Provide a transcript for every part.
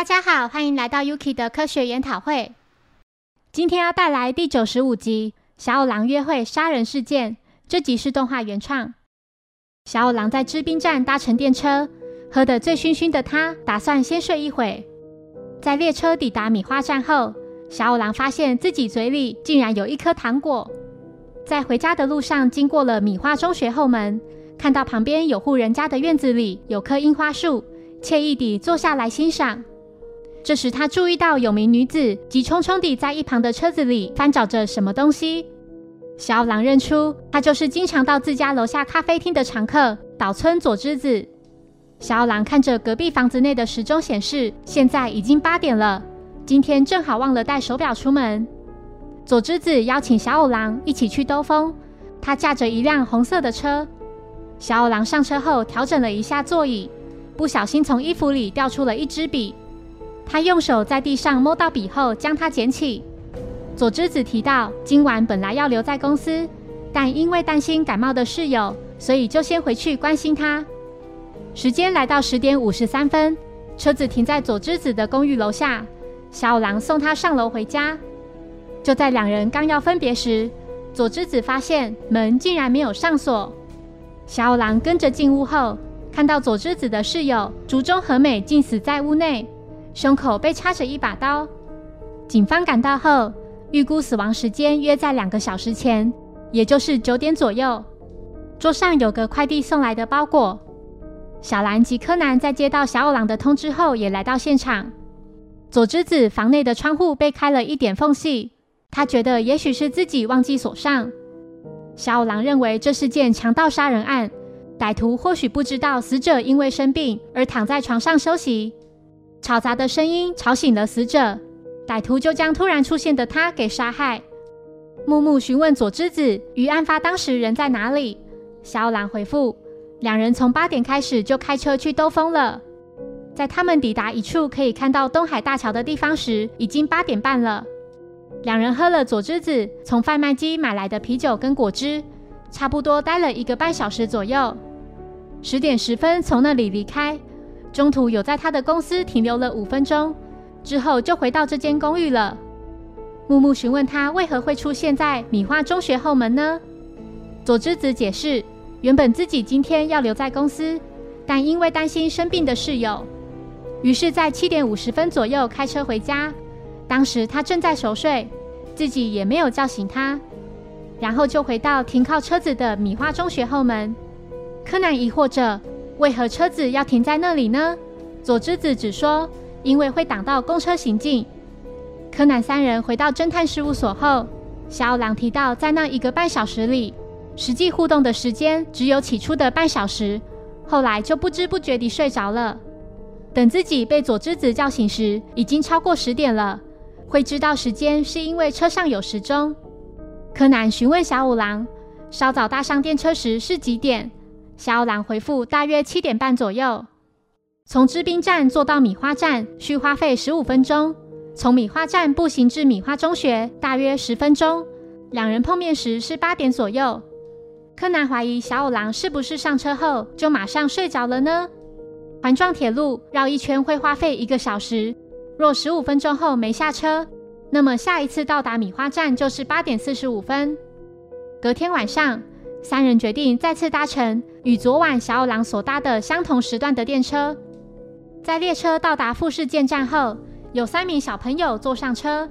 大家好，欢迎来到 Yuki 的科学研讨会。今天要带来第九十五集《小五郎约会杀人事件》。这集是动画原创。小五郎在知滨站搭乘电车，喝得醉醺醺的他，打算先睡一会。在列车抵达米花站后，小五郎发现自己嘴里竟然有一颗糖果。在回家的路上，经过了米花中学后门，看到旁边有户人家的院子里有棵樱花树，惬意地坐下来欣赏。这时，他注意到有名女子急匆匆地在一旁的车子里翻找着什么东西。小五郎认出她就是经常到自家楼下咖啡厅的常客岛村佐之子。小五郎看着隔壁房子内的时钟显示，现在已经八点了。今天正好忘了带手表出门。佐之子邀请小五郎一起去兜风。他驾着一辆红色的车。小五郎上车后调整了一下座椅，不小心从衣服里掉出了一支笔。他用手在地上摸到笔后，将它捡起。佐之子提到，今晚本来要留在公司，但因为担心感冒的室友，所以就先回去关心他。时间来到十点五十三分，车子停在佐之子的公寓楼下。小五郎送他上楼回家。就在两人刚要分别时，佐之子发现门竟然没有上锁。小五郎跟着进屋后，看到佐之子的室友竹中和美竟死在屋内。胸口被插着一把刀。警方赶到后，预估死亡时间约在两个小时前，也就是九点左右。桌上有个快递送来的包裹。小兰及柯南在接到小五郎的通知后，也来到现场。佐之子房内的窗户被开了一点缝隙，他觉得也许是自己忘记锁上。小五郎认为这是件强盗杀人案，歹徒或许不知道死者因为生病而躺在床上休息。嘈杂的声音吵醒了死者，歹徒就将突然出现的他给杀害。木木询问佐之子于案发当时人在哪里，小兰回复：两人从八点开始就开车去兜风了。在他们抵达一处可以看到东海大桥的地方时，已经八点半了。两人喝了佐之子从贩卖机买来的啤酒跟果汁，差不多待了一个半小时左右。十点十分从那里离开。中途有在他的公司停留了五分钟，之后就回到这间公寓了。木木询问他为何会出现在米花中学后门呢？佐之子解释，原本自己今天要留在公司，但因为担心生病的室友，于是，在七点五十分左右开车回家。当时他正在熟睡，自己也没有叫醒他，然后就回到停靠车子的米花中学后门。柯南疑惑着。为何车子要停在那里呢？佐之子只说因为会挡到公车行进。柯南三人回到侦探事务所后，小五郎提到，在那一个半小时里，实际互动的时间只有起初的半小时，后来就不知不觉地睡着了。等自己被佐之子叫醒时，已经超过十点了。会知道时间是因为车上有时钟。柯南询问小五郎，稍早搭上电车时是几点？小五郎回复：大约七点半左右。从知滨站坐到米花站需花费十五分钟。从米花站步行至米花中学大约十分钟。两人碰面时是八点左右。柯南怀疑小五郎是不是上车后就马上睡着了呢？环状铁路绕一圈会花费一个小时。若十五分钟后没下车，那么下一次到达米花站就是八点四十五分。隔天晚上。三人决定再次搭乘与昨晚小五郎所搭的相同时段的电车。在列车到达富士见站后，有三名小朋友坐上车。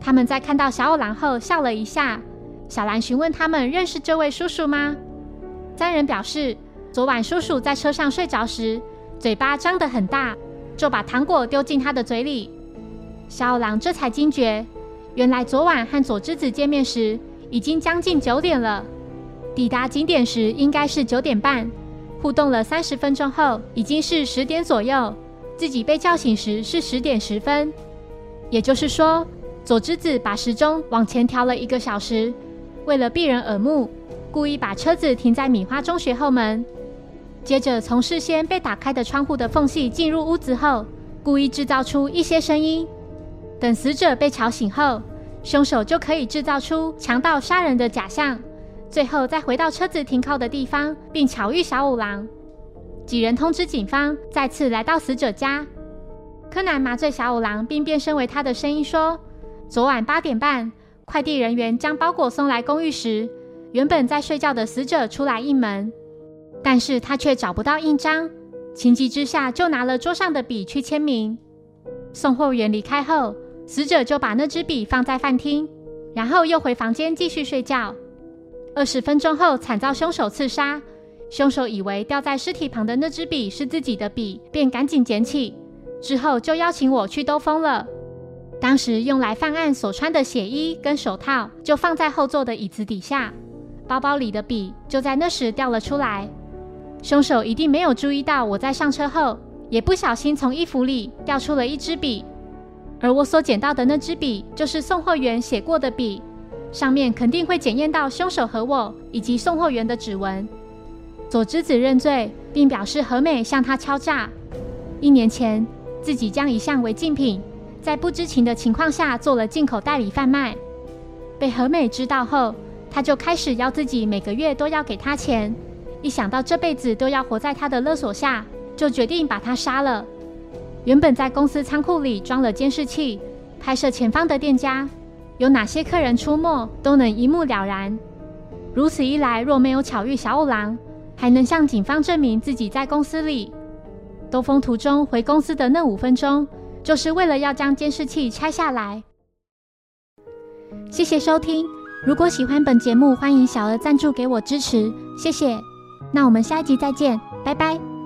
他们在看到小五郎后笑了一下。小兰询问他们认识这位叔叔吗？三人表示，昨晚叔叔在车上睡着时，嘴巴张得很大，就把糖果丢进他的嘴里。小五郎这才惊觉，原来昨晚和佐之子见面时，已经将近九点了。抵达景点时应该是九点半，互动了三十分钟后已经是十点左右。自己被叫醒时是十点十分，也就是说，佐之子把时钟往前调了一个小时，为了避人耳目，故意把车子停在米花中学后门，接着从事先被打开的窗户的缝隙进入屋子后，故意制造出一些声音，等死者被吵醒后，凶手就可以制造出强盗杀人的假象。最后再回到车子停靠的地方，并巧遇小五郎。几人通知警方，再次来到死者家。柯南麻醉小五郎，并变身为他的声音说：“昨晚八点半，快递人员将包裹送来公寓时，原本在睡觉的死者出来应门，但是他却找不到印章，情急之下就拿了桌上的笔去签名。送货员离开后，死者就把那支笔放在饭厅，然后又回房间继续睡觉。二十分钟后，惨遭凶手刺杀。凶手以为掉在尸体旁的那支笔是自己的笔，便赶紧捡起。”之后就邀请我去兜风了。当时用来犯案所穿的血衣跟手套就放在后座的椅子底下，包包里的笔就在那时掉了出来。凶手一定没有注意到我在上车后，也不小心从衣服里掉出了一支笔。而我所捡到的那支笔就是送货员写过的笔，上面肯定会检验到凶手和我以及送货员的指纹。佐之子认罪，并表示和美向他敲诈。一年前。自己将一项违禁品在不知情的情况下做了进口代理贩卖，被和美知道后，他就开始要自己每个月都要给他钱。一想到这辈子都要活在他的勒索下，就决定把他杀了。原本在公司仓库里装了监视器，拍摄前方的店家有哪些客人出没，都能一目了然。如此一来，若没有巧遇小五郎，还能向警方证明自己在公司里。兜风途中回公司的那五分钟，就是为了要将监视器拆下来。谢谢收听，如果喜欢本节目，欢迎小额赞助给我支持，谢谢。那我们下一集再见，拜拜。